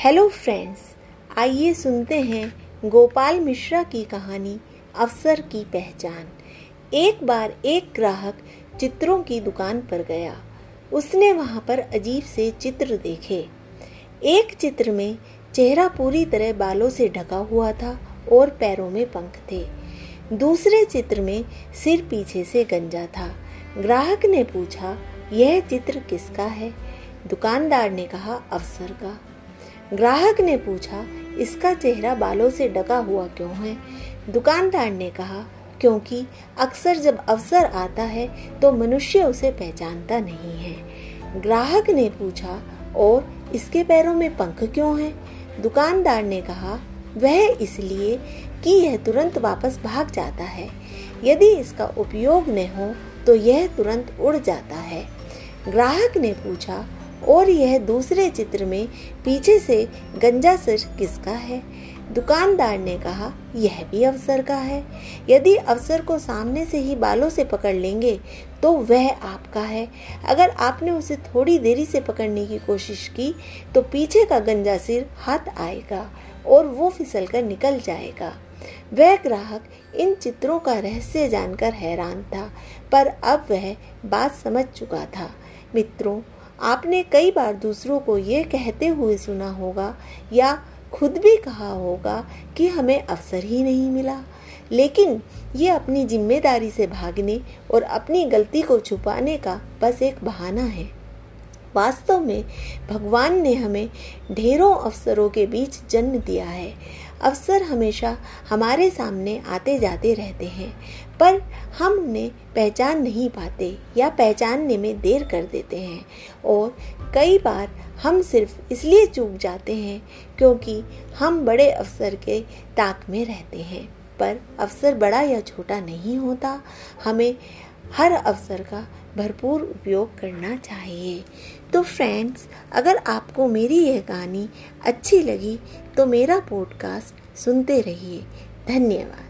Hello friends आइए सुनते हैं गोपाल मिश्रा की कहानी अफसर की पहचान। एक बार एक ग्राहक चित्रों की दुकान पर गया। उसने वहाँ पर अजीब से चित्र देखे। एक चित्र में चेहरा पूरी तरह बालों से ढका हुआ था और पैरों में पंख थे। दूसरे चित्र में सिर पीछे से गंजा था। ग्राहक ने पूछा, यह चित्र किसका है? दुकानदार ने कहा अफसर का। ग्राहक ने पूछा, इसका चेहरा बालों से ढका हुआ क्यों है? दुकानदार ने कहा, क्योंकि अक्सर जब अवसर आता है तो मनुष्य उसे पहचानता नहीं है। ग्राहक ने पूछा, और इसके पैरों में पंख क्यों हैं? दुकानदार ने कहा, वह इसलिए कि यह तुरंत वापस भाग जाता है। यदि इसका उपयोग न हो तो यह तुरंत उड़ जाता है। ग्राहक ने पूछा और यह दूसरे चित्र में पीछे से गंजा सिर किसका है? दुकानदार ने कहा, यह भी अवसर का है। यदि अवसर को सामने से ही बालों से पकड़ लेंगे तो वह आपका है। अगर आपने उसे थोड़ी देरी से पकड़ने की कोशिश की तो पीछे का गंजा सिर हाथ आएगा और वो फिसल कर निकल जाएगा। वह ग्राहक इन चित्रों का रहस्य जानकर हैरान था, पर अब वह बात समझ चुका था। मित्रों आपने कई बार दूसरों को ये कहते हुए सुना होगा या खुद भी कहा होगा कि हमें अवसर ही नहीं मिला। लेकिन ये अपनी ज़िम्मेदारी से भागने और अपनी गलती को छुपाने का बस एक बहाना है। वास्तव में भगवान ने हमें ढेरों अवसरों के बीच जन्म दिया है। अवसर हमेशा हमारे सामने आते जाते रहते हैं, पर हम उन्हें पहचान नहीं पाते या पहचानने में देर कर देते हैं। और कई बार हम सिर्फ़ इसलिए चूक जाते हैं क्योंकि हम बड़े अवसर के ताक में रहते हैं, पर अवसर बड़ा या छोटा नहीं होता। हमें हर अवसर का भरपूर उपयोग करना चाहिए। तो फ्रेंड्स अगर आपको मेरी यह कहानी अच्छी लगी तो मेरा पॉडकास्ट सुनते रहिए। धन्यवाद।